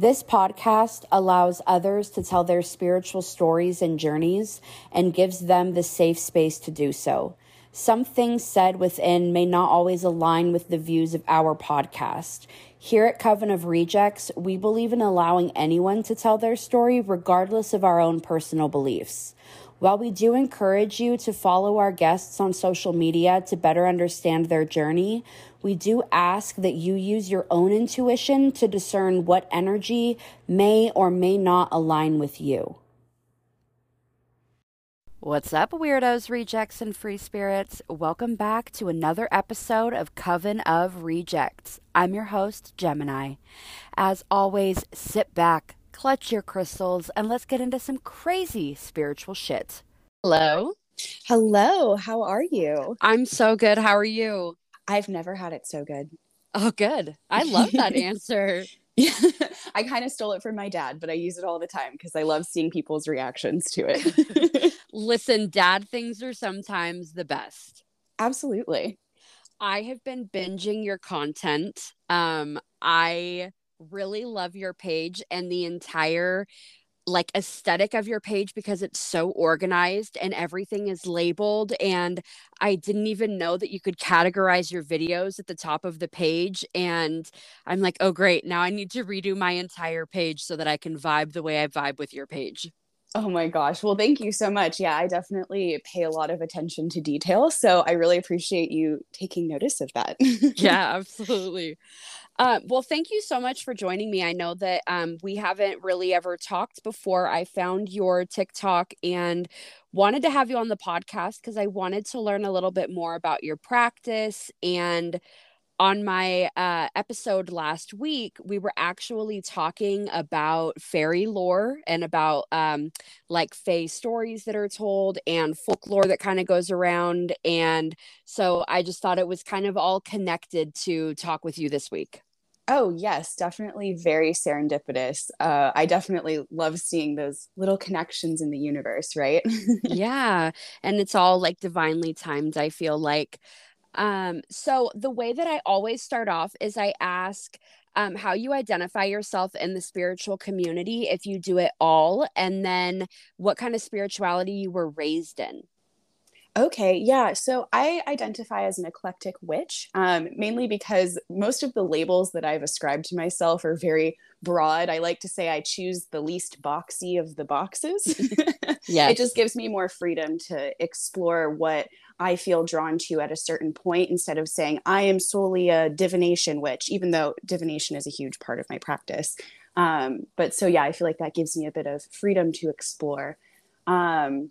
This podcast allows others to tell their spiritual stories and journeys and gives them the safe space to do so. Some things said within may not always align with the views of our podcast. Here at Coven of Rejects, we believe in allowing anyone to tell their story regardless of our own personal beliefs. While we do encourage you to follow our guests on social media to better understand their journey, we do ask that you use your own intuition to discern what energy may or may not align with you. What's up, weirdos, rejects, and free spirits? Welcome back to another episode of Coven of Rejects. I'm your host, Gemini. As always, sit back clutch your crystals, and let's get into some crazy spiritual shit. Hello. Hello. How are you? I'm so good. How are you? I've never had it so good. Oh, good. I love that answer. Yeah, I kind of stole it from my dad, but I use it all the time because I love seeing people's reactions to it. Listen, dad things are sometimes the best. Absolutely. I have been binging your content. Um, I really love your page and the entire like aesthetic of your page because it's so organized and everything is labeled and I didn't even know that you could categorize your videos at the top of the page and I'm like oh great now I need to redo my entire page so that I can vibe the way I vibe with your page. Oh my gosh. Well, thank you so much. Yeah, I definitely pay a lot of attention to detail. So I really appreciate you taking notice of that. yeah, absolutely. Uh, well, thank you so much for joining me. I know that um, we haven't really ever talked before. I found your TikTok and wanted to have you on the podcast because I wanted to learn a little bit more about your practice and on my uh, episode last week, we were actually talking about fairy lore and about um, like fae stories that are told and folklore that kind of goes around. And so I just thought it was kind of all connected to talk with you this week. Oh, yes, definitely very serendipitous. Uh, I definitely love seeing those little connections in the universe, right? yeah. And it's all like divinely timed, I feel like. Um, so the way that I always start off is I ask um, how you identify yourself in the spiritual community, if you do it all, and then what kind of spirituality you were raised in. Okay, yeah. So I identify as an eclectic witch, um, mainly because most of the labels that I've ascribed to myself are very broad. I like to say I choose the least boxy of the boxes. yeah. It just gives me more freedom to explore what I feel drawn to at a certain point instead of saying I am solely a divination witch, even though divination is a huge part of my practice. Um, but so, yeah, I feel like that gives me a bit of freedom to explore. Um,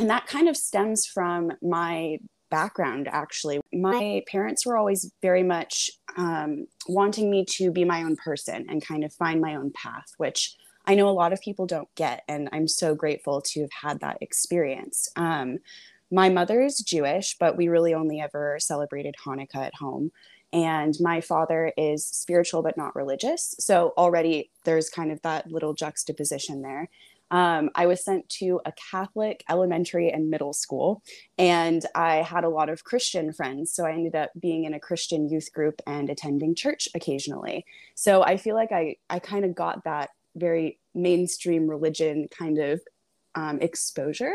and that kind of stems from my background, actually. My parents were always very much um, wanting me to be my own person and kind of find my own path, which I know a lot of people don't get. And I'm so grateful to have had that experience. Um, my mother is Jewish, but we really only ever celebrated Hanukkah at home. And my father is spiritual but not religious. So already there's kind of that little juxtaposition there um, I was sent to a Catholic elementary and middle school, and I had a lot of Christian friends. So I ended up being in a Christian youth group and attending church occasionally. So I feel like I, I kind of got that very mainstream religion kind of um, exposure.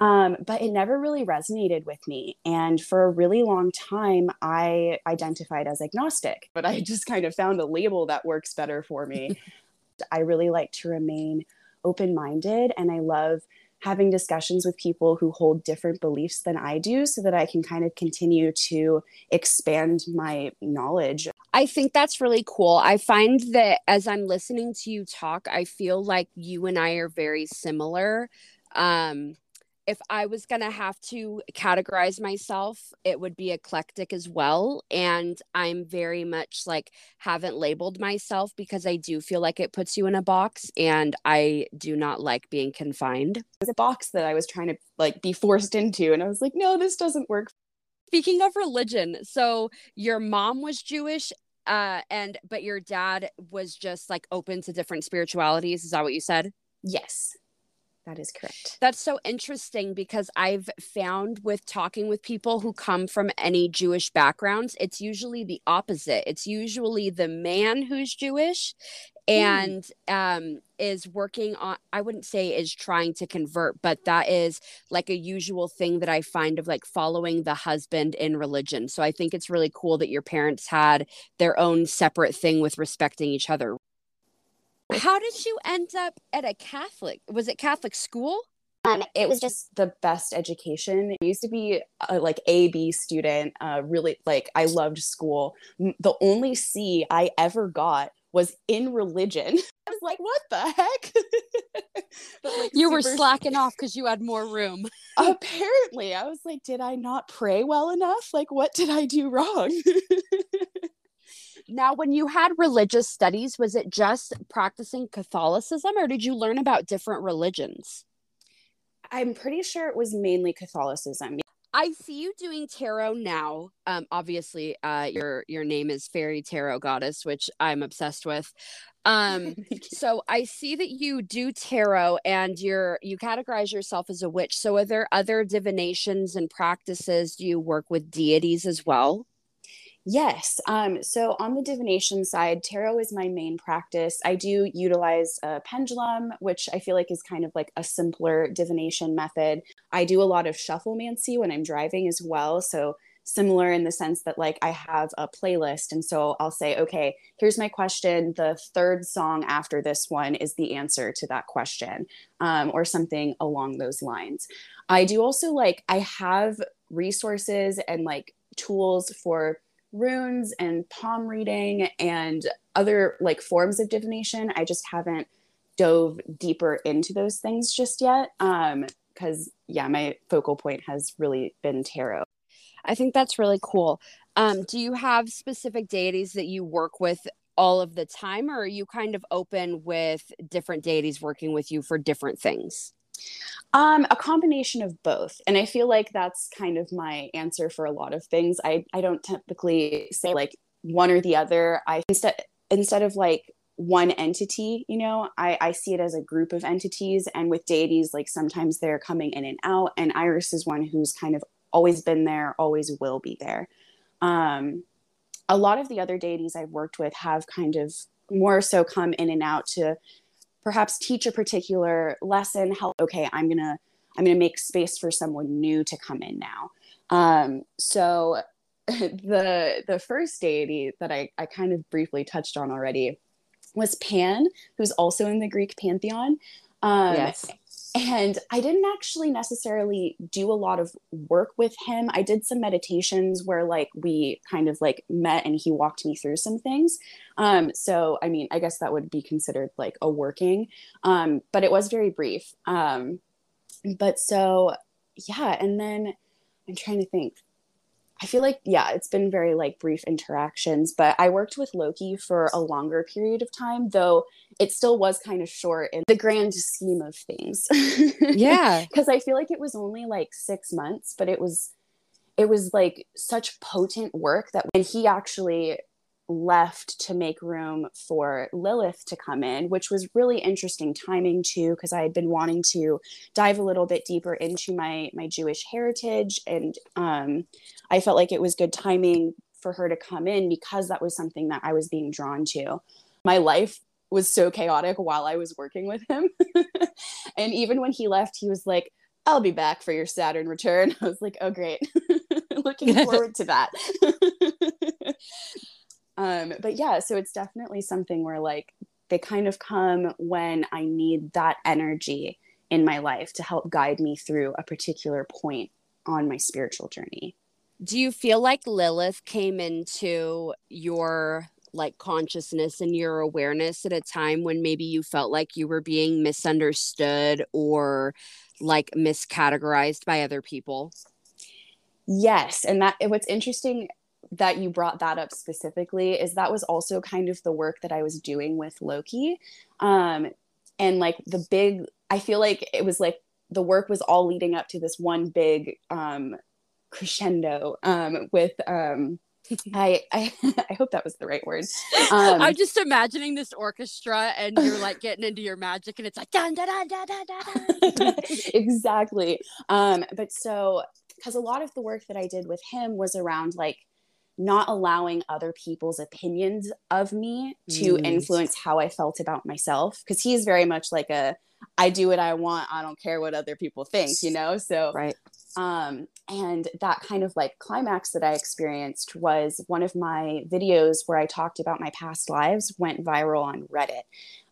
Um, but it never really resonated with me. And for a really long time, I identified as agnostic, but I just kind of found a label that works better for me. I really like to remain open minded and I love having discussions with people who hold different beliefs than I do so that I can kind of continue to expand my knowledge. I think that's really cool. I find that as I'm listening to you talk, I feel like you and I are very similar. Um, if I was going to have to categorize myself, it would be eclectic as well. And I'm very much like haven't labeled myself because I do feel like it puts you in a box and I do not like being confined. It was a box that I was trying to like be forced into. And I was like, no, this doesn't work. Speaking of religion, so your mom was Jewish uh and but your dad was just like open to different spiritualities is that what you said yes that is correct. That's so interesting because I've found with talking with people who come from any Jewish backgrounds, it's usually the opposite. It's usually the man who's Jewish and um, is working on i wouldn't say is trying to convert but that is like a usual thing that i find of like following the husband in religion so i think it's really cool that your parents had their own separate thing with respecting each other how did you end up at a catholic was it catholic school um, it was just the best education. I used to be a, like A B student. Uh, really, like I loved school. The only C I ever got was in religion. I was like, what the heck? but, like, you were slacking off because you had more room. Apparently, I was like, did I not pray well enough? Like, what did I do wrong? Now, when you had religious studies, was it just practicing Catholicism or did you learn about different religions? I'm pretty sure it was mainly Catholicism. I see you doing tarot now. Um, obviously, uh, your your name is Fairy Tarot Goddess, which I'm obsessed with. Um, so I see that you do tarot, and you're you categorize yourself as a witch. So, are there other divinations and practices? Do you work with deities as well? Yes. Um, so on the divination side, tarot is my main practice. I do utilize a pendulum, which I feel like is kind of like a simpler divination method. I do a lot of shufflemancy when I'm driving as well. So similar in the sense that like I have a playlist and so I'll say okay here's my question the third song after this one is the answer to that question um, or something along those lines I do also like I have resources and like tools for runes and palm reading and other like forms of divination. I just haven't dove deeper into those things just yet. Um, because yeah, my focal point has really been tarot. I think that's really cool. Um, do you have specific deities that you work with all of the time, or are you kind of open with different deities working with you for different things? Um, a combination of both. And I feel like that's kind of my answer for a lot of things. I, I don't typically say like one or the other. I instead instead of like one entity, you know, I, I see it as a group of entities. And with deities, like sometimes they're coming in and out. And Iris is one who's kind of always been there, always will be there. Um, a lot of the other deities I've worked with have kind of more so come in and out to perhaps teach a particular lesson help okay i'm gonna i'm gonna make space for someone new to come in now. Um, so the the first deity that I, I kind of briefly touched on already was pan who's also in the greek pantheon. Um, yes and I didn't actually necessarily do a lot of work with him. I did some meditations where like we kind of like met and he walked me through some things. Um, so I mean, I guess that would be considered like a working, um, but it was very brief. Um, but so yeah, and then I'm trying to think. I feel like yeah, it's been very like brief interactions, but I worked with Loki for a longer period of time, though it still was kind of short in the grand scheme of things. yeah, because I feel like it was only like 6 months, but it was it was like such potent work that when he actually left to make room for Lilith to come in, which was really interesting timing too, because I had been wanting to dive a little bit deeper into my my Jewish heritage, and um, I felt like it was good timing for her to come in because that was something that I was being drawn to. My life was so chaotic while I was working with him, and even when he left, he was like. I'll be back for your Saturn return. I was like, oh, great. Looking forward to that. Um, but yeah, so it's definitely something where like they kind of come when I need that energy in my life to help guide me through a particular point on my spiritual journey. Do you feel like Lilith came into your like consciousness and your awareness at a time when maybe you felt like you were being misunderstood or like miscategorized by other people? Yes, and that what's interesting that you brought that up specifically is that was also kind of the work that I was doing with Loki. Um, and like the big, I feel like it was like the work was all leading up to this one big um, crescendo um, with. Um, I, I I hope that was the right word. Um, I'm just imagining this orchestra, and you're like getting into your magic, and it's like dun dun dun dun dun. dun. exactly. Um, but so because a lot of the work that I did with him was around like not allowing other people's opinions of me to Mm. influence how I felt about myself. Cause he's very much like a, I do what I want. I don't care what other people think, you know? So, Right. um, and that kind of like climax that I experienced was one of my videos where I talked about my past lives went viral on Reddit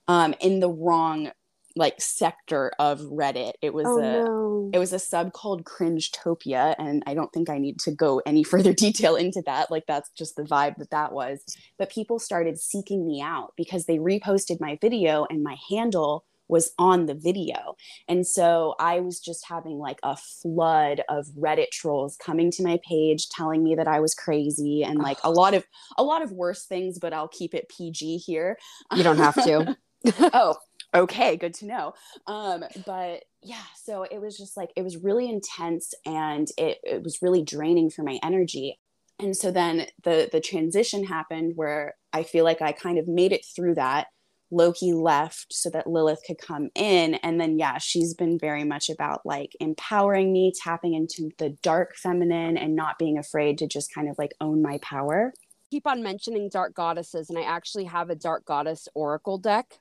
um, in the wrong like sector of Reddit. It was Oh a no. it was a sub called Cringetopia, and I don't think I need to go any further detail into that. Like that's just the vibe that that was. But people started seeking me out because they reposted my video, and my handle was on the video. And so I was just having like a flood of Reddit trolls coming to my page telling me that I was crazy and like a lot of a lot of worse things, but I'll keep it PG here. You don't have to. oh, okay, good to know. Um, but yeah, so it was just like it was really intense and it, it was really draining for my energy. And so then the the transition happened where I feel like I kind of made it through that. Loki left so that Lilith could come in. And then, yeah, she's been very much about like empowering me, tapping into the dark feminine, and not being afraid to just kind of like own my power. Keep on mentioning dark goddesses, and I actually have a dark goddess oracle deck.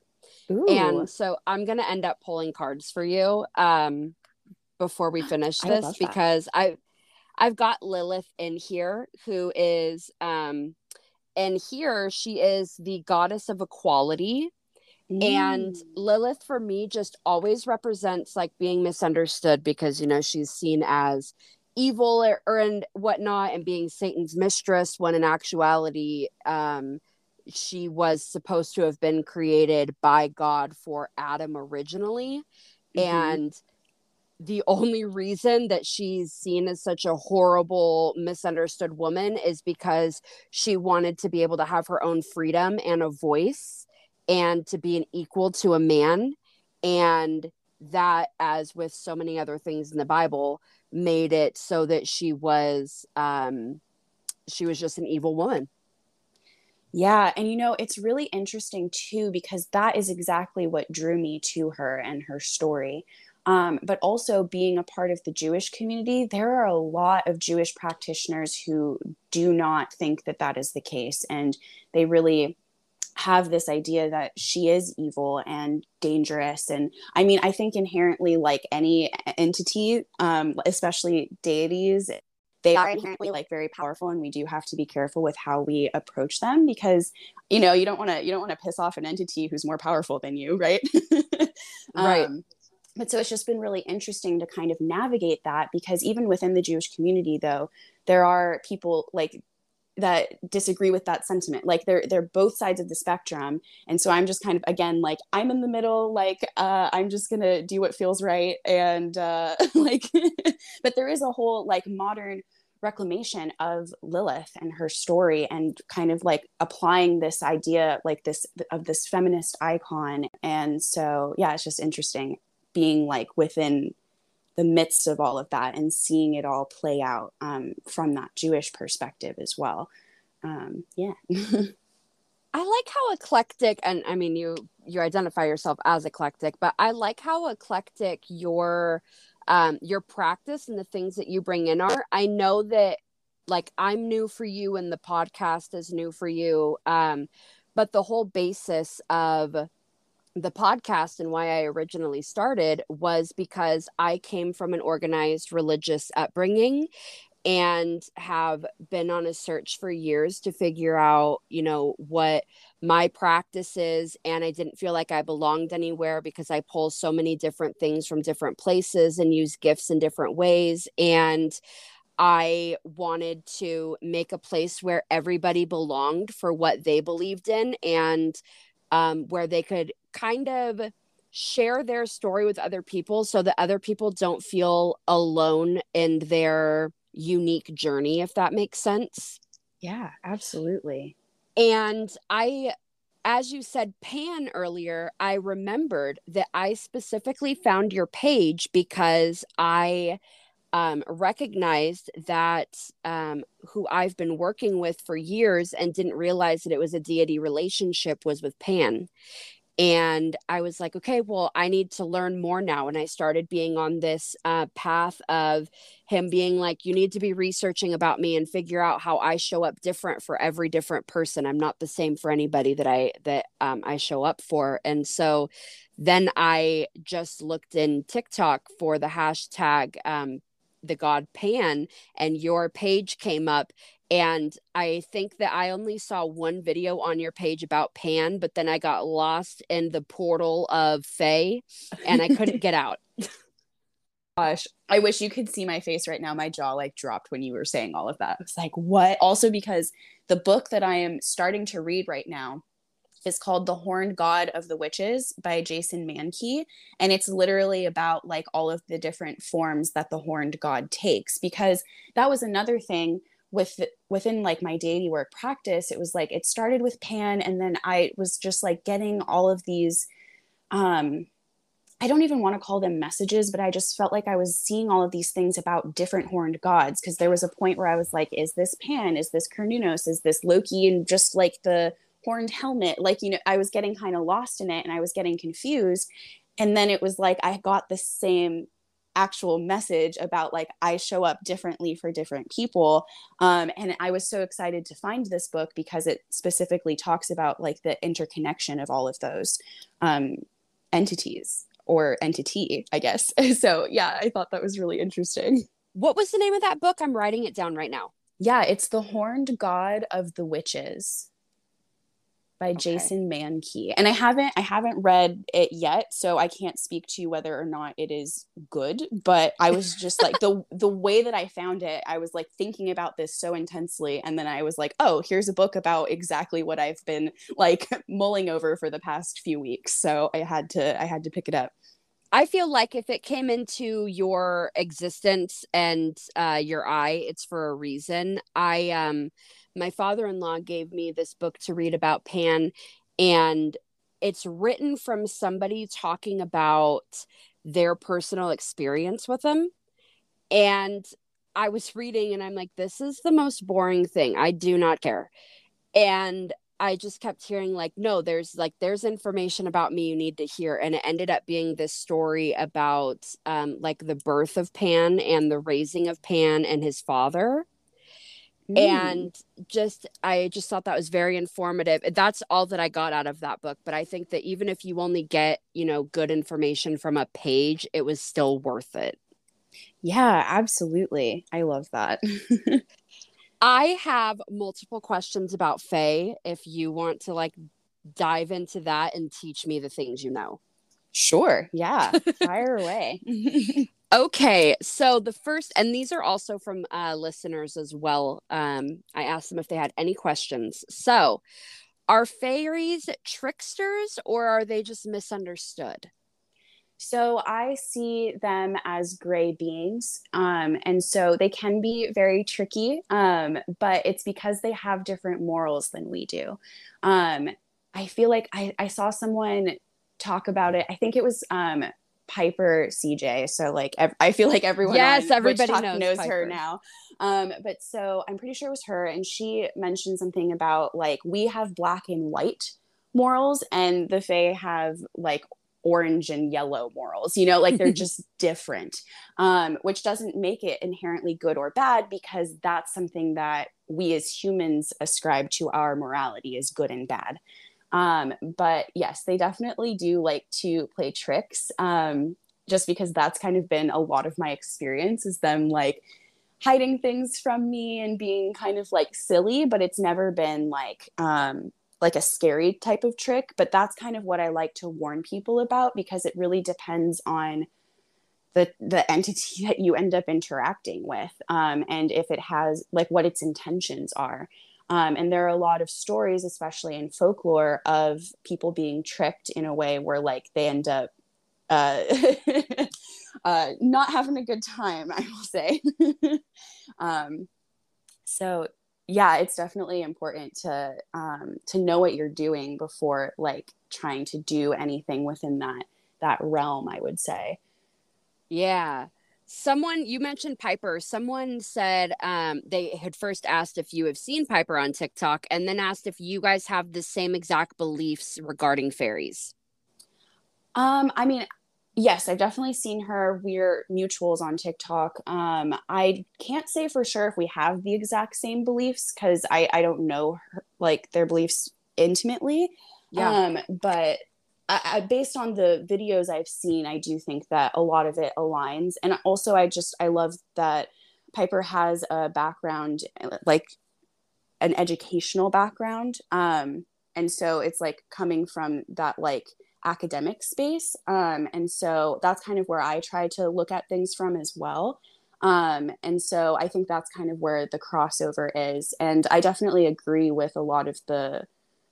Ooh. And so I'm gonna end up pulling cards for you um before we finish this that. because I I've got Lilith in here who is um and here she is the goddess of equality and Mm. Lilith for me just always represents like being misunderstood because you know she's seen as evil or, or and whatnot and being Satan's mistress when in actuality um she was supposed to have been created by God for Adam originally. Mhm. and the only reason that she's seen as such a horrible misunderstood woman is because she wanted to be able to have her own freedom and a voice and to be an equal to a man. And that as with so many other things in the bible made it so that she was um she was just an evil woman Yeah, and you know, it's really interesting too because that is exactly what drew me to her and her story. Um, but also being a part of the Jewish community, there are a lot of Jewish practitioners who do not think that that is the case, and they really have this idea that she is evil and dangerous. And I mean, I think inherently, like any entity, um, especially deities, they are inherently like very powerful and we do have to be careful with how we approach them because you know you don't want to you don't want to piss off an entity who's more powerful than you right Right. Um, but so it's just been really interesting to kind of navigate that because even within the jewish community though there are people like that disagree with that sentiment. Like they're they're both sides of the spectrum. And so i'm just kind of again like i'm in the middle like uh i'm just gonna do what feels right. And uh like but there is a whole like modern reclamation of lilith and her story and kind of like applying this idea like this of this feminist icon. And so yeah it's just interesting being like within the midst of all of that and seeing it all play out um, from that Jewish perspective as well. Um, yeah. I like how eclectic and I mean you you identify yourself as eclectic, but I like how eclectic your um your practice and the things that you bring in are. I know that like I'm new for you and the podcast is new for you. Um but the whole basis of the podcast and why I originally started was because I came from an organized religious upbringing and have been on a search for years to figure out, you know, what my practice is. And I didn't feel like I belonged anywhere because I pull so many different things from different places and use gifts in different ways. And I wanted to make a place where everybody belonged for what they believed in and um, where they could kind of share their story with other people so that other people don't feel alone in their unique journey, if that makes sense. Yeah, absolutely. And I, as you said, Pan earlier, I remembered that I specifically found your page because I um, recognized that um, who I've been working with for years and didn't realize that it was a deity relationship was with Pan. and I was like, okay, well, I need to learn more now. And I started being on this uh, path of him being like, you need to be researching about me and figure out how I show up different for every different person. I'm not the same for anybody that I that um, I show up for. And so then I just looked in TikTok for the hashtag um, the god Pan, and your page came up and I think that I only saw one video on your page about Pan, but then I got lost in the portal of Fae and I couldn't get out. Gosh, I wish you could see my face right now. My jaw like dropped when you were saying all of that. It's like, what? Also, because the book that I am starting to read right now is called The Horned God of the Witches by Jason Mankey. And it's literally about like all of the different forms that the horned god takes. Because that was another thing with within like my daily work practice it was like it started with pan and then i was just like getting all of these um i don't even want to call them messages but i just felt like i was seeing all of these things about different horned gods because there was a point where i was like is this pan is this Cernunnos is this loki and just like the horned helmet like you know i was getting kind of lost in it and i was getting confused and then it was like i got the same actual message about like I show up differently for different people. Um, and I was so excited to find this book because it specifically talks about like the interconnection of all of those um, entities or entity, I guess. so yeah, I thought that was really interesting. What was the name of that book? I'm writing it down right now. Yeah, it's The Horned God of the Witches by okay. Jason Mankey. And I haven't I haven't read it yet, so I can't speak to whether or not it is good, but I was just like the the way that I found it, I was like thinking about this so intensely and then I was like, "Oh, here's a book about exactly what I've been like mulling over for the past few weeks." So I had to I had to pick it up. I feel like if it came into your existence and uh, your eye, it's for a reason. I um my father in law gave me this book to read about Pan, and it's written from somebody talking about their personal experience with him. And I was reading, and I'm like, this is the most boring thing. I do not care. And I just kept hearing like no there's like there's information about me you need to hear and it ended up being this story about um like the birth of Pan and the raising of Pan and his father Mm. And just, I just thought that was very informative. That's all that I got out of that book. But I think that even if you only get, you know, good information from a page, it was still worth it. Yeah, absolutely. I love that. I have multiple questions about Fae if you want to like dive into that and teach me the things you know. Sure. Yeah. Fire away. Okay, so the first, and these are also from uh, listeners as well. Um, I asked them if they had any questions. So, are fairies tricksters or are they just misunderstood? So I see them as gray beings. Um, and so they can be very tricky, um, but it's because they have different morals than we do. Um, I feel like I, I, saw someone talk about it. I think it was um, Piper CJ. So like ev- I feel like everyone yes everybody knows, knows her now. Um, but so I'm pretty sure it was her, and she mentioned something about like we have black and white morals, and the Fae have like orange and yellow morals. You know, like they're just different, um, which doesn't make it inherently good or bad because that's something that we as humans ascribe to our morality as good and bad. Um, but yes, they definitely do like to play tricks. Um, just because that's kind of been a lot of my experience is them like hiding things from me and being kind of like silly, but it's never been like um like a scary type of trick. But that's kind of what I like to warn people about because it really depends on the the entity that you end up interacting with um, and if it has like what its intentions are um, and there are a lot of stories, especially in folklore, of people being tricked in a way where like they end up uh, uh, not having a good time, I will say. um, so yeah, it's definitely important to um, to know what you're doing before like trying to do anything within that that realm. I would say. Yeah someone you mentioned piper someone said um, they had first asked if you have seen piper on tiktok and then asked if you guys have the same exact beliefs regarding fairies Um, I mean, yes, I've definitely seen her. We're mutuals on TikTok. Um, I can't say for sure if we have the exact same beliefs because I I don't know her, like their beliefs intimately. Yeah. Um, but I, I, based on the videos I've seen, I do think that a lot of it aligns. And also, I just I love that Piper has a background like an educational background. Um, and so it's like coming from that like academic space. Um, and so that's kind of where I try to look at things from as well. Um, and so I think that's kind of where the crossover is. And I definitely agree with a lot of the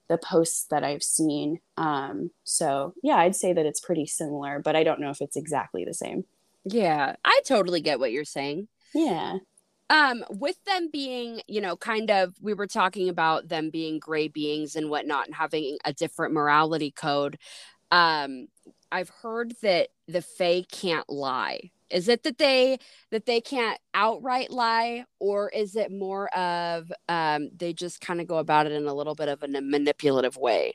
the posts that I've seen. Um, so yeah, I'd say that it's pretty similar, but I don't know if it's exactly the same. Yeah, I totally get what you're saying. Yeah. Um, with them being, you know, kind of, we were talking about them being gray beings and whatnot and having a different morality code. Um, I've heard that the Fae can't lie. Is it that they that they can't outright lie, or is it more of um, they just kind of go about it in a little bit of a manipulative way?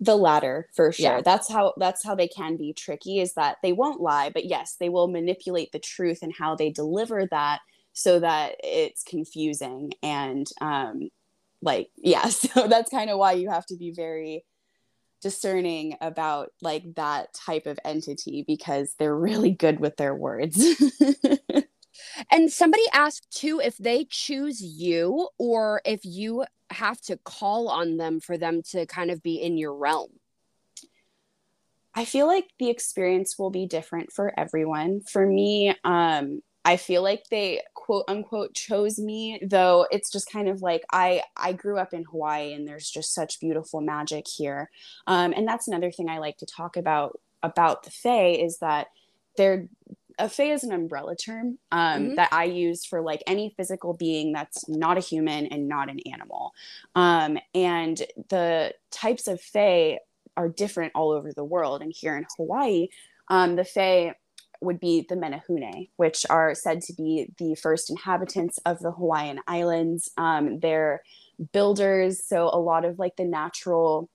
the latter for sure yeah. that's how that's how they can be tricky is that they won't lie but yes they will manipulate the truth and how they deliver that so that it's confusing and um like yeah so that's kind of why you have to be very discerning about like that type of entity because they're really good with their words. and somebody asked too if they choose you or if you have to call on them for them to kind of be in your realm. I feel like the experience will be different for everyone. For me, um, I feel like they quote unquote chose me, though it's just kind of like I I grew up in Hawaii and there's just such beautiful magic here. Um, and that's another thing I like to talk about about the Fae is that they're a Fae is an umbrella term um, mm-hmm. that I use for like any physical being that's not a human and not an animal. Um, and the types of Fae are different all over the world. And here in Hawaii, um, the Fae would be the Menehune, which are said to be the first inhabitants of the Hawaiian Islands. Um, they're builders, so a lot of like the natural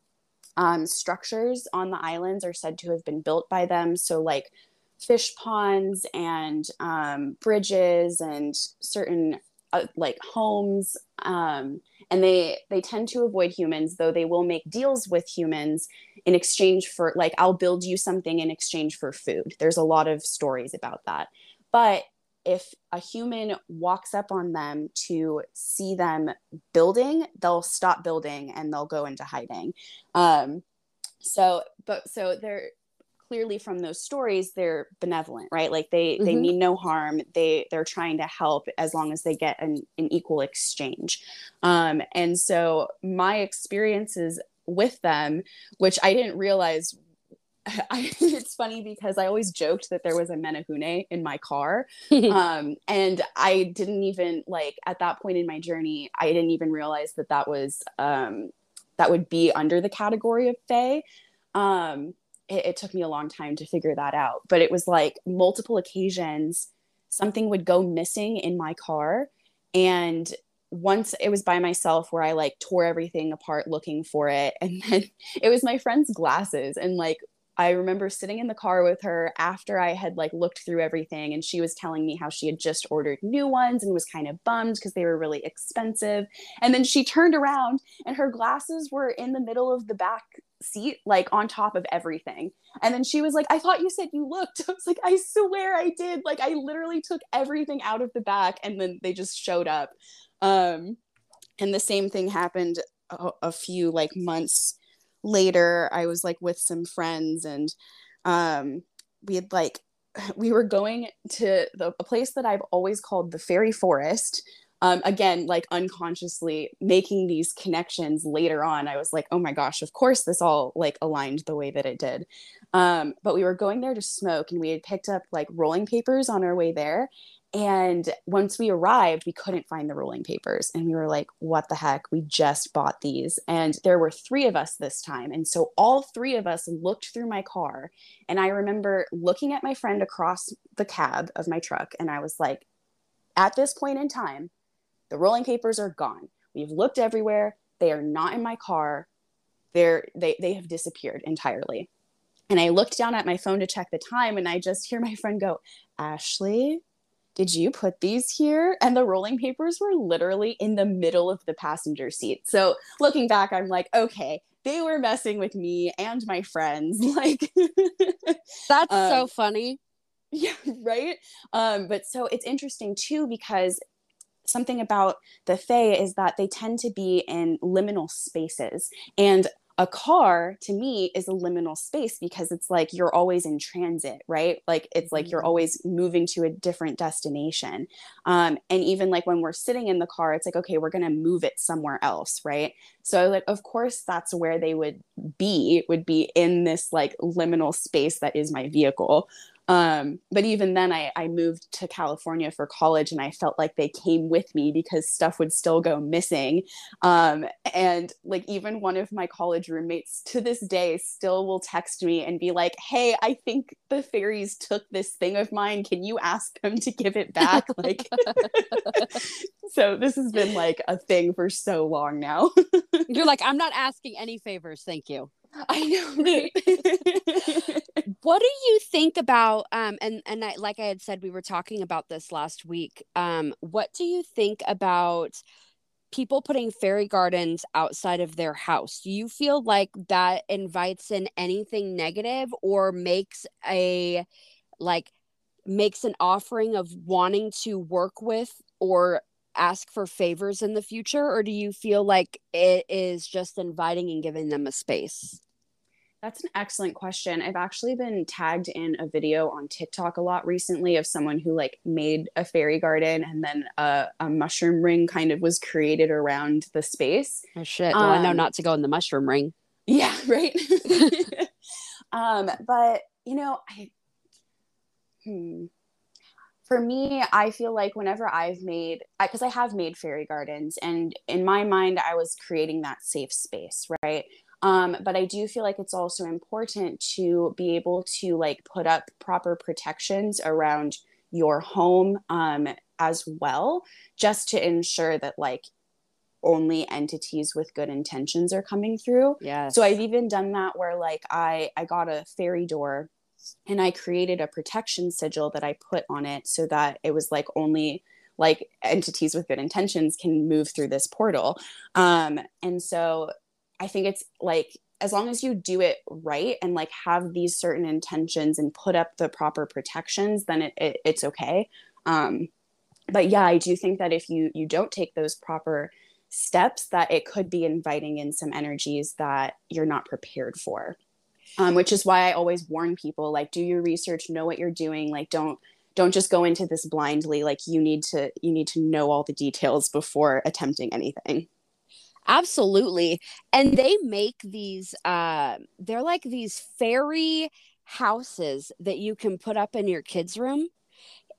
um, structures on the islands are said to have been built by them. So, like fish ponds and um, bridges and certain uh, like homes um, and they they tend to avoid humans though they will make deals with humans in exchange for like i'll build you something in exchange for food. There's a lot of stories about that. But if a human walks up on them to see them building they'll stop building and they'll go into hiding. Um, so but so they're clearly from those stories they're benevolent right? Like they mm-hmm. they mean no harm. They they're trying to help as long as they get an, an equal exchange. Um, and so my experiences with them which i didn't realize I, it's funny because I always joked that there was a Menehune in my car. um, and I didn't even like at that point in my journey, I didn't even realize that that was, um, that would be under the category of Fae. Um, it, it took me a long time to figure that out. But it was like multiple occasions, something would go missing in my car. And once it was by myself where I like tore everything apart looking for it. And then it was my friend's glasses. And like I remember sitting in the car with her after I had like looked through everything and she was telling me how she had just ordered new ones and was kind of bummed because they were really expensive. And then she turned around and her glasses were in the middle of the back seat, like on top of everything. And then she was like, I thought you said you looked. I was like, I swear I did. Like I literally took everything out of the back and then they just showed up. Um and the same thing happened a, a few like months later. I was like with some friends and um we had like we were going to the a place that i've always called the fairy forest. Um, again like unconsciously making these connections later on. I was like oh my gosh of course this all like aligned the way that it did. Um, but we were going there to smoke and we had picked up like rolling papers on our way there and once we arrived, we couldn't find the rolling papers. And we were like, what the heck? We just bought these. And there were three of us this time. And so all three of us looked through my car. And I remember looking at my friend across the cab of my truck. And I was like, at this point in time, the rolling papers are gone. We've looked everywhere. They are not in my car. They're, they, they have disappeared entirely. And I looked down at my phone to check the time and I just hear my friend go, Ashley, did you put these here? And the rolling papers were literally in the middle of the passenger seat. So looking back, I'm like, okay, they were messing with me and my friends. Like, that's um, so funny. Yeah, right. Um, but so it's interesting too because something about the Fae is that they tend to be in liminal spaces. And a car to me is a liminal space because it's like you're always in transit right? Like it's like you're mm-hmm. always moving to a different destination. Um, and even like when we're sitting in the car it's like okay we're going to move it somewhere else right? So like of course that's where they would be would be in this like liminal space that is my vehicle um, but even then, I, I moved to California for college and I felt like they came with me because stuff would still go missing. Um, and like, even one of my college roommates to this day still will text me and be like, Hey, I think the fairies took this thing of mine. Can you ask them to give it back? Like, so this has been like a thing for so long now. You're like, I'm not asking any favors. Thank you. I know. Right? what do you think about um and and I, like I had said we were talking about this last week. Um what do you think about people putting fairy gardens outside of their house? Do you feel like that invites in anything negative or makes a like makes an offering of wanting to work with or ask for favors in the future or do you feel like it is just inviting and giving them a space that's an excellent question. I've actually been tagged in a video on TikTok a lot recently of someone who like made a fairy garden and then a, a mushroom ring kind of was created around the space. Oh shit. Well, um, I know um, not to go in the mushroom ring. Yeah, right. um, but you know, I hmm for me, I feel like whenever I've made, because I, I, have made fairy gardens, and in my mind, I was creating that safe space, right? Um, but I do feel like it's also important to be able to like put up proper protections around your home um, as well, just to ensure that like only entities with good intentions are coming through. Yeah. So I've even done that where like I I got a fairy door and I created a protection sigil that I put on it so that it was like only like entities with good intentions can move through this portal. Um, and so I think it's like as long as you do it right and like have these certain intentions and put up the proper protections, then it, it it's okay. Um, but yeah, I do think that if you you don't take those proper steps, that it could be inviting in some energies that you're not prepared for um, which is why I always warn people like do your research, know what you're doing, like don't don't just go into this blindly. Like you need to you need to know all the details before attempting anything. Absolutely. And they make these uh they're like these fairy houses that you can put up in your kids' room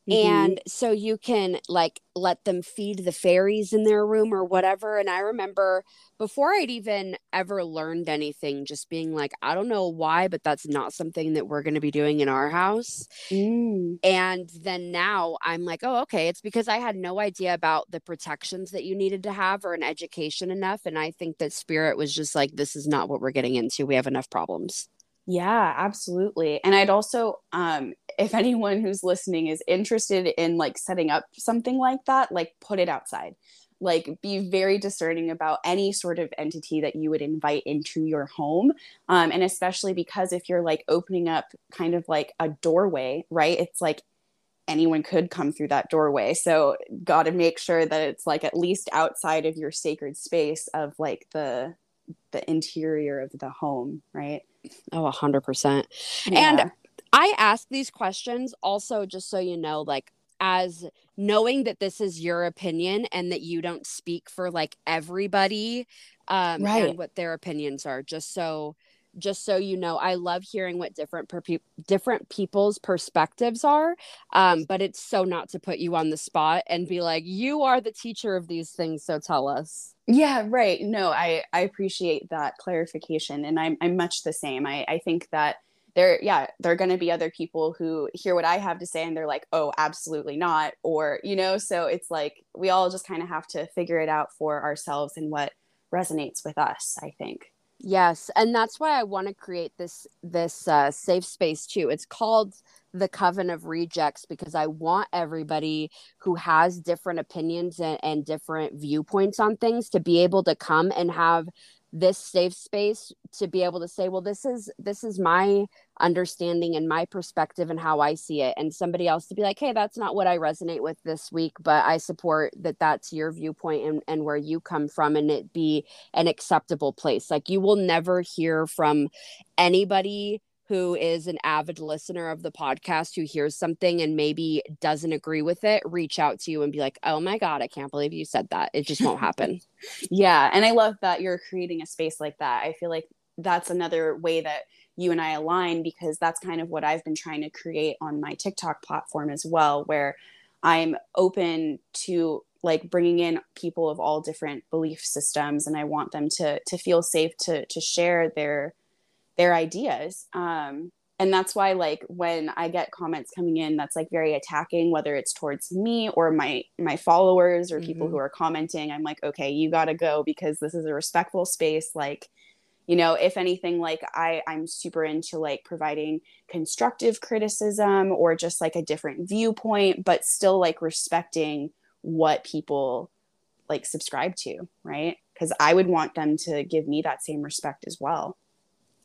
Mm-hmm. And so you can like let them feed the fairies in their room or whatever. And I remember before I'd even ever learned anything, just being like, I don't know why, but that's not something that we're going to be doing in our house. Mm. And then now I'm like, oh, okay. It's because I had no idea about the protections that you needed to have or an education enough. And I think that spirit was just like, this is not what we're getting into. We have enough problems. Yeah, absolutely. And I'd also, um, if anyone who's listening is interested in like setting up something like that, like put it outside. Like be very discerning about any sort of entity that you would invite into your home. Um, and especially because if you're like opening up kind of like a doorway, right? It's like anyone could come through that doorway. So got to make sure that it's like at least outside of your sacred space of like the the interior of the home, right? Oh, a hundred percent. And I ask these questions also just so you know, like as knowing that this is your opinion and that you don't speak for like everybody um right. and what their opinions are just so just so you know i love hearing what different per- different people's perspectives are um but it's so not to put you on the spot and be like you are the teacher of these things so tell us. Yeah right. No i i appreciate that clarification and i'm, I'm much the same. I i think that there yeah there are going to be other people who hear what i have to say and they're like oh absolutely not or you know so it's like we all just kind of have to figure it out for ourselves and what resonates with us i think Yes, and that's why I want to create this this uh, safe space too. It's called the Coven of Rejects because I want everybody who has different opinions and, and different viewpoints on things to be able to come and have this safe space to be able to say well this is this is my understanding and my perspective and how i see it. And somebody else to be like hey that's not what i resonate with this week but i support that that's your viewpoint and, and where you come from and it be an acceptable place. Like you will never hear from anybody who is an avid listener of the podcast who hears something and maybe doesn't agree with it reach out to you and be like oh my god i can't believe you said that. It just won't happen. Yeah and i love that you're creating a space like that. I feel like that's another way that you and i align because that's kind of what i've been trying to create on my tiktok platform as well where i'm open to like bringing in people of all different belief systems and i want them to to feel safe to to share their their ideas. Um, and that's why like when i get comments coming in that's like very attacking whether it's towards me or my my followers or mm-hmm. people who are commenting i'm like okay you got to go because this is a respectful space. Like you know if anything like i i'm super into like providing constructive criticism or just like a different viewpoint but still like respecting what people like subscribe to right? Because i would want them to give me that same respect as well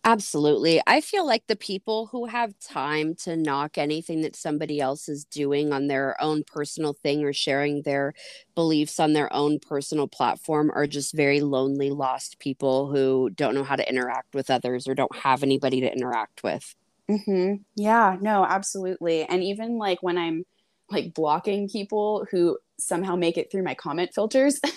Absolutely. I feel like the people who have time to knock anything that somebody else is doing on their own personal thing or sharing their beliefs on their own personal platform are just very lonely, lost people who don't know how to interact with others or don't have anybody to interact with. Mm-hmm. Yeah, no, absolutely. And even like when I'm like blocking people who somehow make it through my comment filters.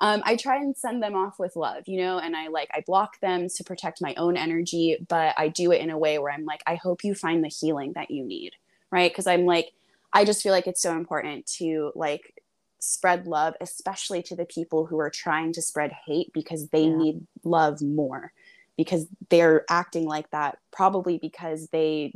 Um, i try and send them off with love you know and i like i block them to protect my own energy but i do it in a way where i'm like i hope you find the healing that you need right? Because i'm like i just feel like it's so important to like spread love especially to the people who are trying to spread hate because they yeah. need love more because they're acting like that probably because they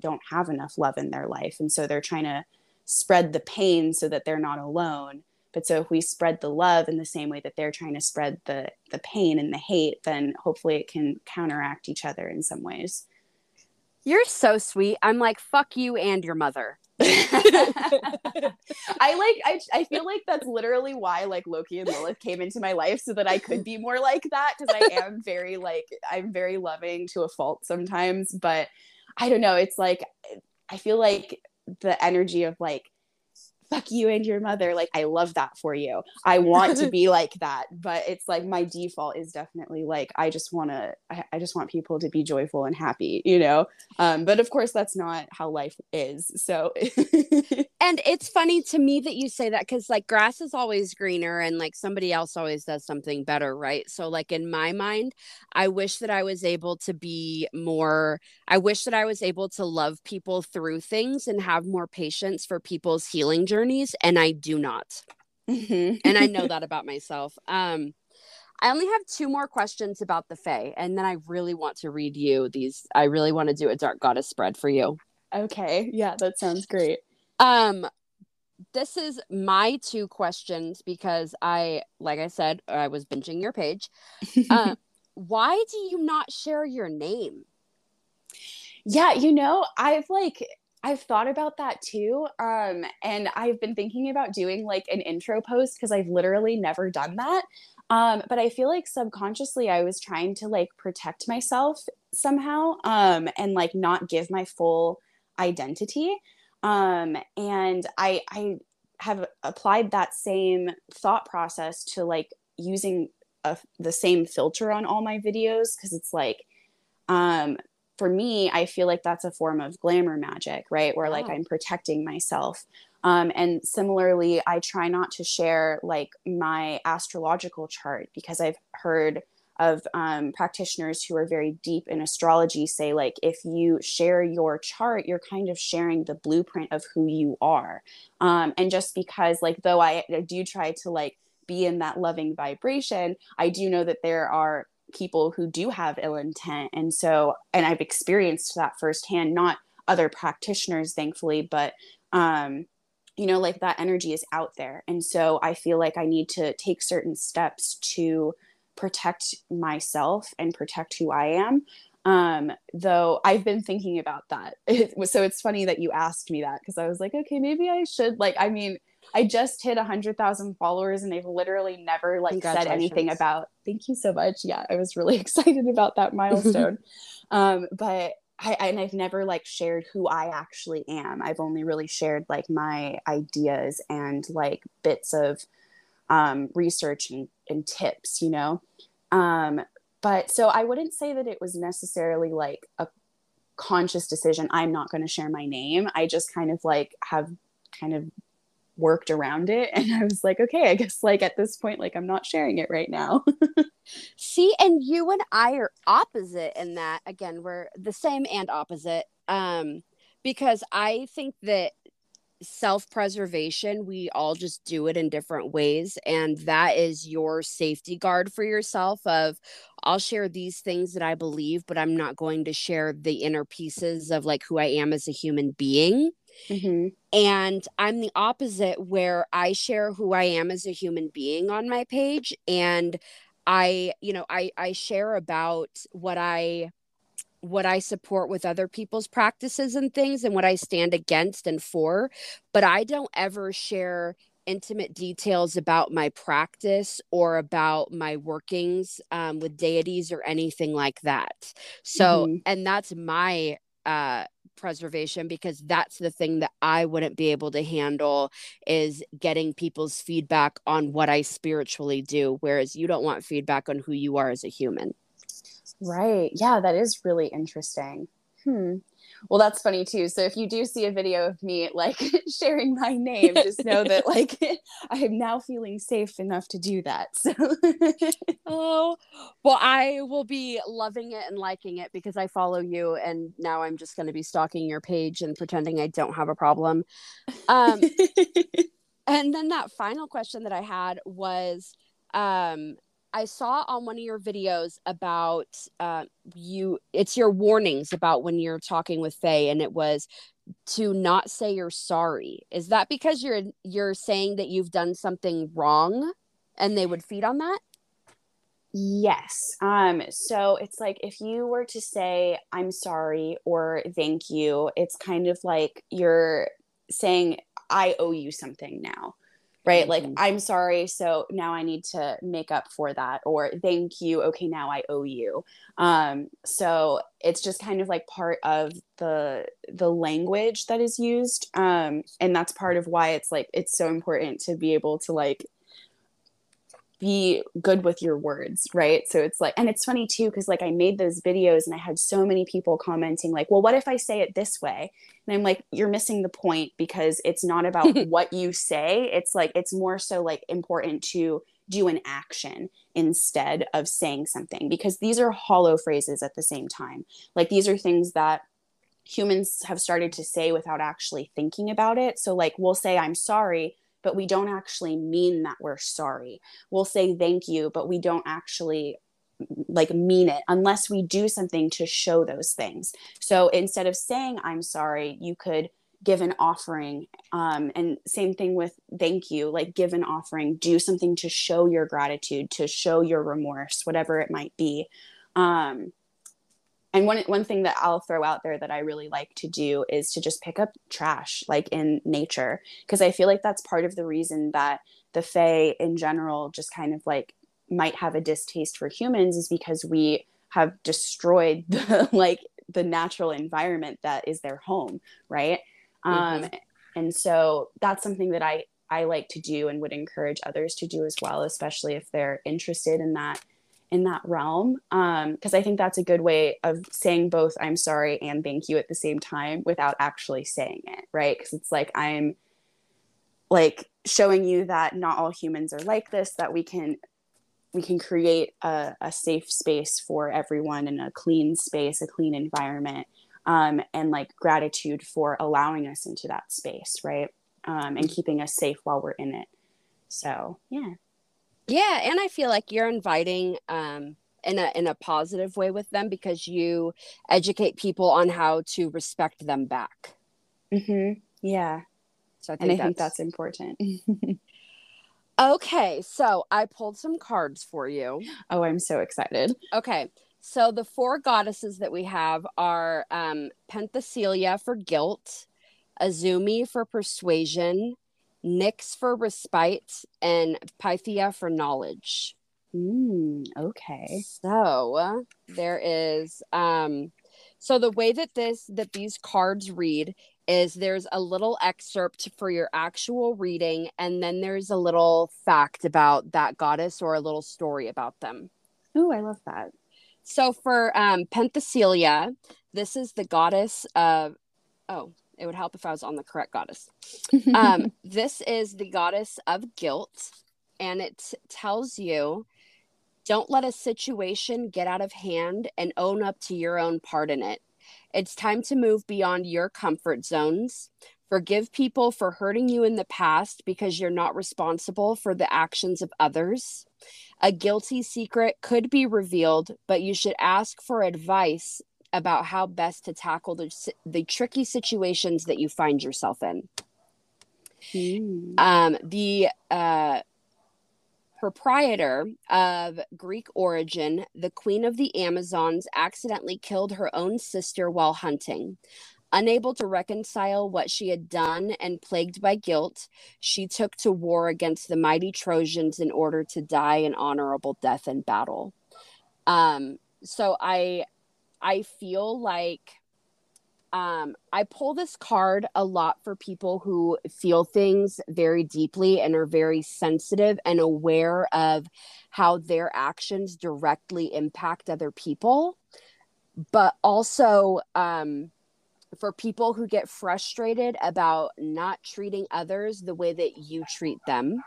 don't have enough love in their life. And so they're trying to spread the pain so that they're not alone. But so if we spread the love in the same way that they're trying to spread the the pain and the hate then hopefully it can counteract each other in some ways. You're so sweet. I'm like fuck you and your mother. I like I I feel like that's literally why like Loki and Lilith came into my life so that I could be more like that because I am very like I'm very loving to a fault sometimes. But I don't know. It's like I feel like the energy of like fuck you and your mother like i love that for you. I want to be like that but it's like my default is definitely like i just want to I, I, just want people to be joyful and happy you know? Um, but of course that's not how life is so and it's funny to me that you say that because like grass is always greener and like somebody else always does something better right? So like in my mind i wish that i was able to be more i wish that i was able to love people through things and have more patience for people's healing journey journeys and I do not. Mm-hmm. and I know that about myself. Um, I only have two more questions about the Fae, and then I really want to read you these. I really want to do a Dark Goddess spread for you. Okay. Yeah, that sounds great. Um, this is my two questions because I, like I said, I was binging your page. Uh, why do you not share your name? Yeah, you know, I've like I've thought about that too. Um, and I've been thinking about doing like an intro post because I've literally never done that. Um, but I feel like subconsciously I was trying to like protect myself somehow um, and like not give my full identity. Um, and I, I have applied that same thought process to like using a, the same filter on all my videos because it's like um, for me, I feel like that's a form of glamour magic, right? Where like I'm protecting myself. Um, and similarly, I try not to share like my astrological chart because I've heard of um, practitioners who are very deep in astrology say like if you share your chart you're kind of sharing the blueprint of who you are um, and just because like though I, I do try to like be in that loving vibration i do know that there are people who do have ill intent. And so, and I've experienced that firsthand, not other practitioners, thankfully, but, um, you know, like that energy is out there. And so I feel like I need to take certain steps to protect myself and protect who I am. Um, though I've been thinking about that. So it's funny that you asked me that because I was like, okay, maybe I should. Like, I mean, I just hit a hundred thousand followers and they've literally never like said anything about. Thank you so much. Yeah, I was really excited about that milestone. um, but I, and I've never like shared who I actually am. I've only really shared like my ideas and like bits of um, research and, and tips, you know. Um, but so I wouldn't say that it was necessarily like a conscious decision. I'm not going to share my name. I just kind of like have kind of worked around it. And i was like okay i guess like at this point like i'm not sharing it right now. See and you and i are opposite in that. Again we're the same and opposite. Um because i think that self-preservation we all just do it in different ways. And that is your safety guard for yourself of i'll share these things that i believe but i'm not going to share the inner pieces of like who i am as a human being Mm-hmm. And I'm the opposite, where I share who I am as a human being on my page. And I, you know, I, I share about what I what I support with other people's practices and things and what I stand against and for, but I don't ever share intimate details about my practice or about my workings um, with deities or anything like that. So, mm-hmm. and that's my uh, preservation because that's the thing that I wouldn't be able to handle is getting people's feedback on what I spiritually do whereas you don't want feedback on who you are as a human. Right. Yeah, that is really interesting. Hmm. Well, that's funny too. So if you do see a video of me like sharing my name, just know that like I am now feeling safe enough to do that. So Oh, well, I will be loving it and liking it because I follow you and now I'm just going to be stalking your page and pretending I don't have a problem. Um and then that final question that I had was um I saw on one of your videos about uh, you. It's your warnings about when you're talking with Fae, and it was to not say you're sorry. Is that because you're you're saying that you've done something wrong, and they would feed on that? Yes. Um, so it's like if you were to say, I'm sorry or thank you, it's kind of like you're saying, I owe you something now right mm-hmm. like i'm sorry so now i need to make up for that or thank you okay now i owe you um so it's just kind of like part of the the language that is used um and that's part of why it's like it's so important to be able to like be good with your words, right? So it's like, and it's funny too, because like I made those videos and I had so many people commenting, like, well, what if I say it this way? And I'm like, you're missing the point because it's not about what you say. It's like, it's more so like important to do an action instead of saying something because these are hollow phrases at the same time. Like, these are things that humans have started to say without actually thinking about it. So, like, we'll say, I'm sorry but we don't actually mean that we're sorry. We'll say thank you, but we don't actually like mean it unless we do something to show those things. So instead of saying I'm sorry, you could give an offering um, and same thing with thank you like give an offering do something to show your gratitude to show your remorse whatever it might be um, and one one thing that I'll throw out there that I really like to do is to just pick up trash like in nature. Because I feel like that's part of the reason that the fae in general just kind of like might have a distaste for humans is because we have destroyed the like the natural environment that is their home right? Mm-hmm. um and so that's something that I I like to do and would encourage others to do as well especially if they're interested in that in that realm because um, i think that's a good way of saying both i'm sorry and thank you at the same time without actually saying it right? Because it's like i'm like showing you that not all humans are like this that we can we can create a, a safe space for everyone and a clean space a clean environment um, and like gratitude for allowing us into that space right? Um, and keeping us safe while we're in it. So yeah yeah, and I feel like you're inviting um in a in a positive way with them because you educate people on how to respect them back. Mhm. Yeah. So I think and I that's... think that's important. Okay, so I pulled some cards for you. Oh, I'm so excited. Okay, so the four goddesses that we have are um, Penthesilea for guilt, Azumi for persuasion, Nyx for respite, and Pythia for knowledge. Mm, okay. So there is um so the way that this that these cards read is there's a little excerpt for your actual reading and then there's a little fact about that goddess or a little story about them. Oh, I love that. So for um Penthesilea, this is the goddess of oh, it would help if I was on the correct goddess. Um this is the goddess of guilt and it tells you don't let a situation get out of hand and own up to your own part in it. It's time to move beyond your comfort zones. Forgive people for hurting you in the past because you're not responsible for the actions of others. A guilty secret could be revealed, but you should ask for advice about how best to tackle the, the tricky situations that you find yourself in. Mm. Um, the uh, proprietor of Greek origin, the queen of the Amazons accidentally killed her own sister while hunting. Unable to reconcile what she had done and plagued by guilt, she took to war against the mighty Trojans in order to die an honorable death in battle. Um, so I I feel like um, I pull this card a lot for people who feel things very deeply and are very sensitive and aware of how their actions directly impact other people. But also um, for people who get frustrated about not treating others the way that you treat them.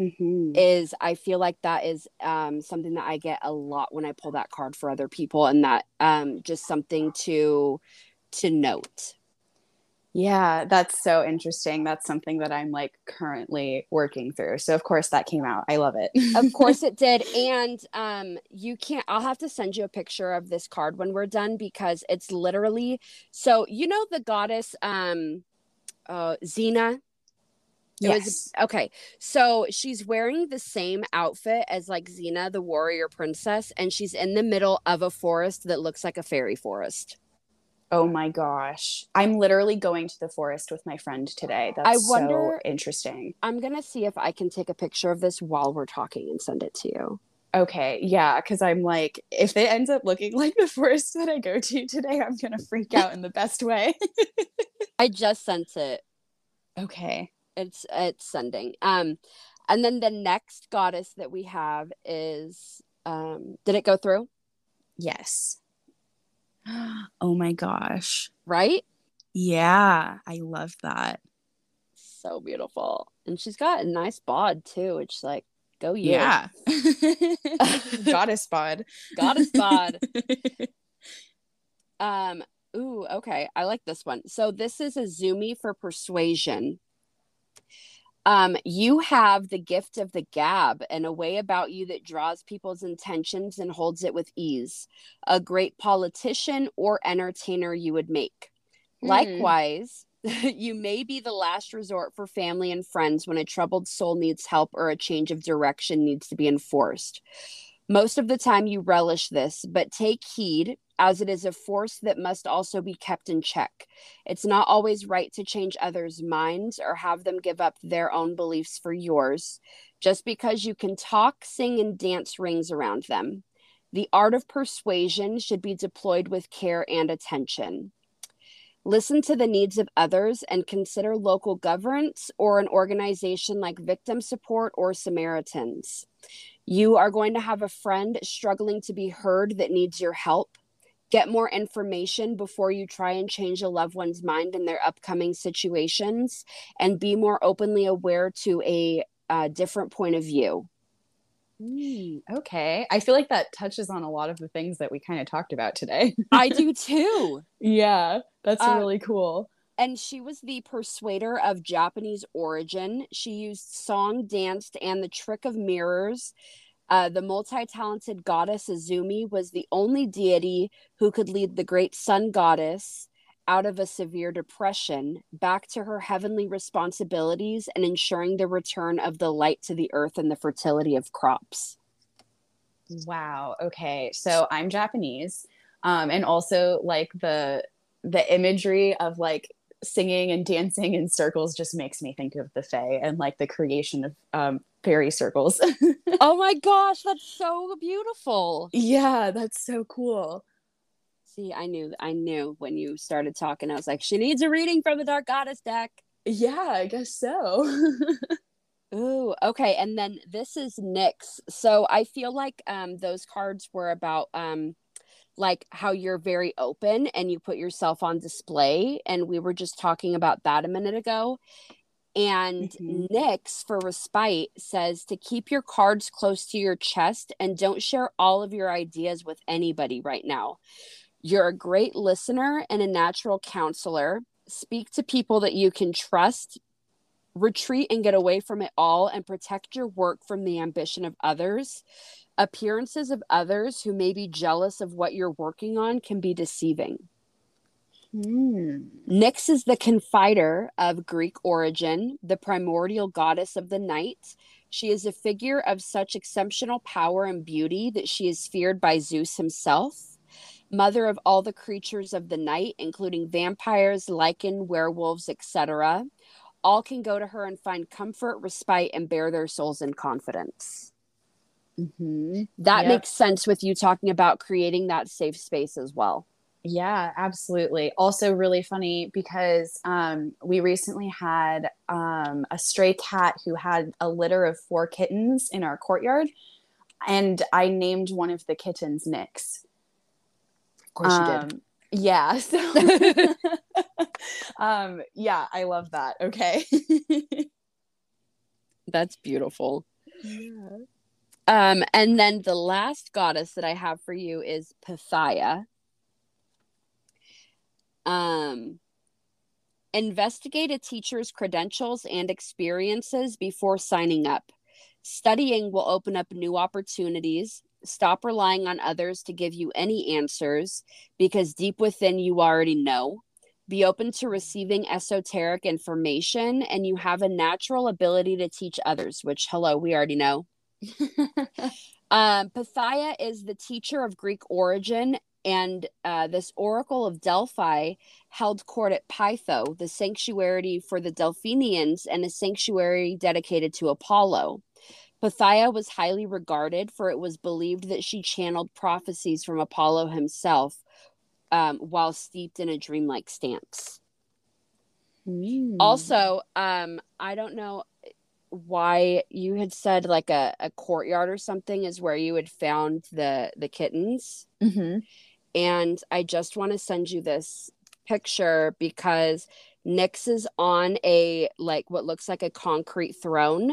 Mm-hmm. Is I feel like that is um, something that I get a lot when I pull that card for other people, and that um, just something to to note. Yeah, that's so interesting. That's something that I'm like currently working through. So of course that came out. I love it. of course it did. And um you can't I'll have to send you a picture of this card when we're done because it's literally so you know the goddess um uh Xena it yes. was okay. So she's wearing the same outfit as like Xena, the warrior princess, and she's in the middle of a forest that looks like a fairy forest. Oh my gosh. I'm literally going to the forest with my friend today. That's I wonder- so interesting. I'm gonna see if I can take a picture of this while we're talking and send it to you. Okay, yeah, because I'm like, if it ends up looking like the forest that I go to today, I'm gonna freak out in the best way. I just sent it. okay. It's it's sending. Um, and then the next goddess that we have is um. Did it go through? Yes. Oh my gosh. Right. Yeah, I love that. So beautiful, and she's got a nice bod too. It's like go you. Yeah. Goddess bod. goddess bod. Um, ooh, okay. I like this one. So this is Azumi for persuasion. Um, you have the gift of the gab and a way about you that draws people's intentions and holds it with ease. A great politician or entertainer you would make. Hmm. Likewise, you may be the last resort for family and friends when a troubled soul needs help or a change of direction needs to be enforced. Most of the time, you relish this, but take heed as it is a force that must also be kept in check. It's not always right to change others' minds or have them give up their own beliefs for yours, just because you can talk, sing, and dance rings around them. The art of persuasion should be deployed with care and attention. Listen to the needs of others and consider local governance or an organization like Victim Support or Samaritans. You are going to have a friend struggling to be heard that needs your help. Get more information before you try and change a loved one's mind in their upcoming situations and be more openly aware to a uh, different point of view. Mm, okay. I feel like that touches on a lot of the things that we kind of talked about today. I do too. yeah, that's Uh, really cool. and she was the persuader of Japanese origin. She used song, danced, and the trick of mirrors. Uh, the multi talented goddess Azumi was the only deity who could lead the great sun goddess out of a severe depression back to her heavenly responsibilities and ensuring the return of the light to the earth and the fertility of crops. Wow. Okay. So I'm Japanese. Um, and also like the the imagery of like singing and dancing in circles just makes me think of the Fae and like the creation of um, fairy circles. oh my gosh, that's so beautiful. Yeah, that's so cool. See, I knew, I knew when you started talking, I was like, she needs a reading from the Dark Goddess deck. Yeah, I guess so. Ooh, okay. And then this is Nyx. So I feel like um those cards were about um like how you're very open and you put yourself on display. And we were just talking about that a minute ago. And mm-hmm. Nyx for Respite says to keep your cards close to your chest and don't share all of your ideas with anybody right now. You're a great listener and a natural counselor. Speak to people that you can trust. Retreat and get away from it all and protect your work from the ambition of others. Appearances of others who may be jealous of what you're working on can be deceiving. Hmm. Nyx is the confider of Greek origin, the primordial goddess of the night. She is a figure of such exceptional power and beauty that she is feared by Zeus himself. Mother of all the creatures of the night, including vampires, lycan, werewolves, etc., all can go to her and find comfort, respite, and bare their souls in confidence. Mm-hmm. That yep. makes sense with you talking about creating that safe space as well. Yeah, absolutely. Also, really funny because um, we recently had um, a stray cat who had a litter of four kittens in our courtyard, and I named one of the kittens Nix. Of course, um, you did. Um, yeah. So, um, yeah, I love that. Okay. That's beautiful. Yeah. Um, and then the last goddess that I have for you is Pythia. Um, investigate a teacher's credentials and experiences before signing up. Studying will open up new opportunities. Stop relying on others to give you any answers because deep within you already know. Be open to receiving esoteric information, and you have a natural ability to teach others, which, hello, we already know. um, Pythia is the teacher of Greek origin, and uh, this oracle of Delphi held court at Pytho, the sanctuary for the Delphinians, and a sanctuary dedicated to Apollo. Pythia was highly regarded, for it was believed that she channeled prophecies from Apollo himself um, while steeped in a dreamlike stance. Mm. Also, um, I don't know why you had said like a, a courtyard or something is where you had found the the kittens mm-hmm. And i just want to send you this picture because nyx is on a like what looks like a concrete throne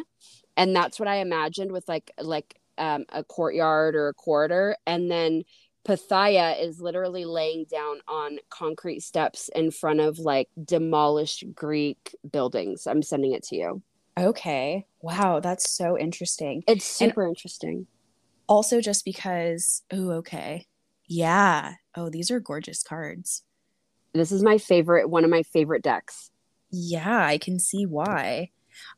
and that's what i imagined with like like um, a courtyard or a corridor and then Pythia is literally laying down on concrete steps in front of like demolished Greek buildings. I'm sending it to you. Okay. Wow, that's so interesting. It's super and interesting. Also just because oh, okay. Yeah. Oh, these are gorgeous cards. This is my favorite, one of my favorite decks. Yeah, I can see why.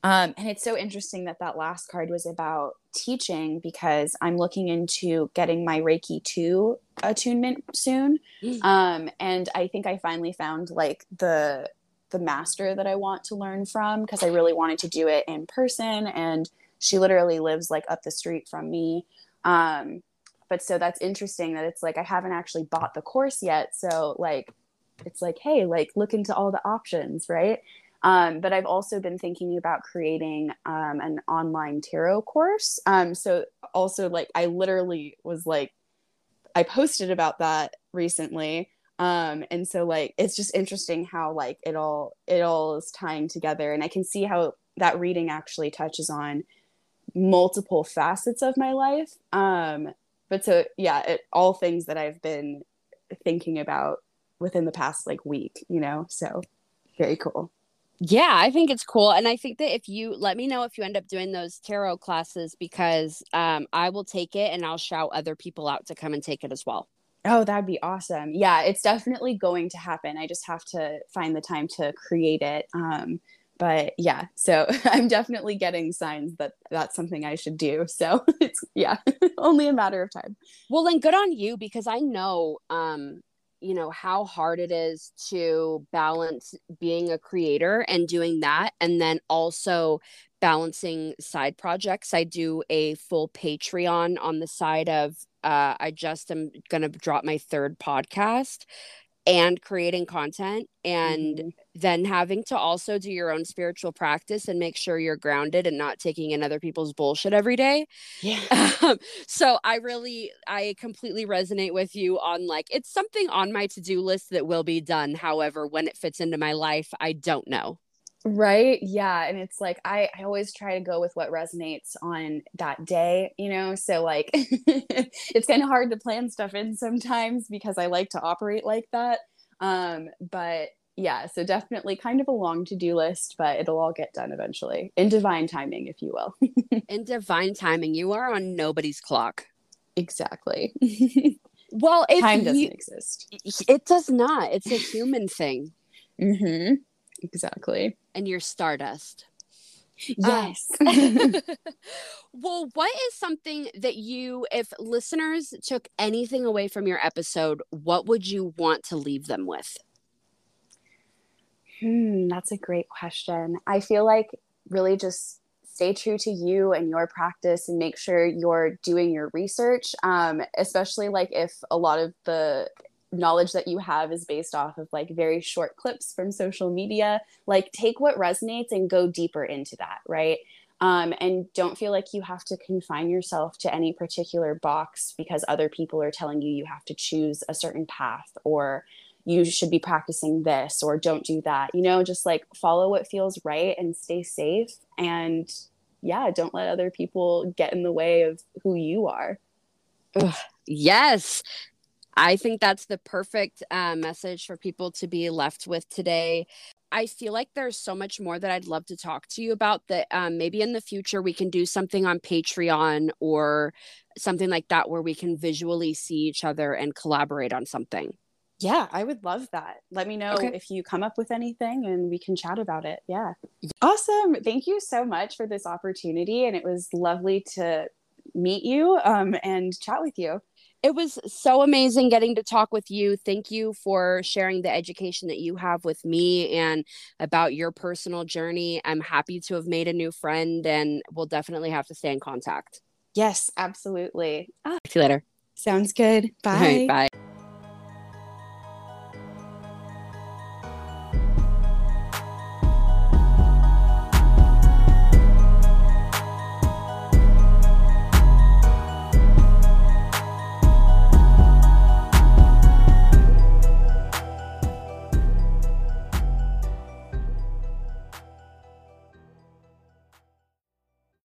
Um, and it's so interesting that that last card was about teaching because I'm looking into getting my Reiki 2 attunement soon. Um, and I think I finally found like the the master that I want to learn from because I really wanted to do it in person. And she literally lives like up the street from me. Um, but so that's interesting that it's like I haven't actually bought the course yet. So like it's like, hey, like look into all the options, right? Um, but I've also been thinking about creating um, an online tarot course. Um, so also like I literally was like, I posted about that recently um and so like it's just interesting how like it all it all is tying together and i can see how that reading actually touches on multiple facets of my life um but so yeah it, all things that i've been thinking about within the past like week you know so very cool yeah i think it's cool and i think that if you let me know if you end up doing those tarot classes because um i will take it and i'll shout other people out to come and take it as well Oh, that'd be awesome. Yeah, it's definitely going to happen. I just have to find the time to create it. Um, but yeah, so I'm definitely getting signs that that's something I should do. So it's yeah, only a matter of time. Well, then good on you because I know um you know how hard it is to balance being a creator and doing that and then also balancing side projects i do a full patreon on the side of uh, i just am going to drop my third podcast and creating content and mm-hmm. Then having to also do your own spiritual practice and make sure you're grounded and not taking in other people's bullshit every day. Yeah. Um, so I really I completely resonate with you on like it's something on my to-do list that will be done. However, when it fits into my life, I don't know. Right. Yeah. And it's like, I, I always try to go with what resonates on that day, you know? So, like, it's kind of hard to plan stuff in sometimes because I like to operate like that. Um, but yeah, so definitely kind of a long to do list, but it'll all get done eventually in divine timing, if you will. in divine timing. You are on nobody's clock. Exactly. well, time doesn't you, exist. It does not. It's a human thing. Mm-hmm. Exactly. And you're stardust. Yes. Um, well, what is something that you, if listeners took anything away from your episode, what would you want to leave them with? Hmm, that's a great question. I feel like really just stay true to you and your practice and make sure you're doing your research um, especially like if a lot of the knowledge that you have is based off of like very short clips from social media like take what resonates and go deeper into that right um, and don't feel like you have to confine yourself to any particular box because other people are telling you you have to choose a certain path or you should be practicing this or don't do that you know just like follow what feels right and stay safe and yeah don't let other people get in the way of who you are Ugh, yes I think that's the perfect uh, message for people to be left with today. I feel like there's so much more that I'd love to talk to you about that um, maybe in the future we can do something on Patreon or something like that where we can visually see each other and collaborate on something. Yeah, I would love that. Let me know okay. if you come up with anything and we can chat about it. Yeah. Awesome. Thank you so much for this opportunity. And it was lovely to meet you um, and chat with you it was so amazing getting to talk with you. Thank you for sharing the education that you have with me and about your personal journey. I'm happy to have made a new friend and we'll definitely have to stay in contact. Yes, absolutely. Ah. See you later. Sounds good. Bye. Right, bye.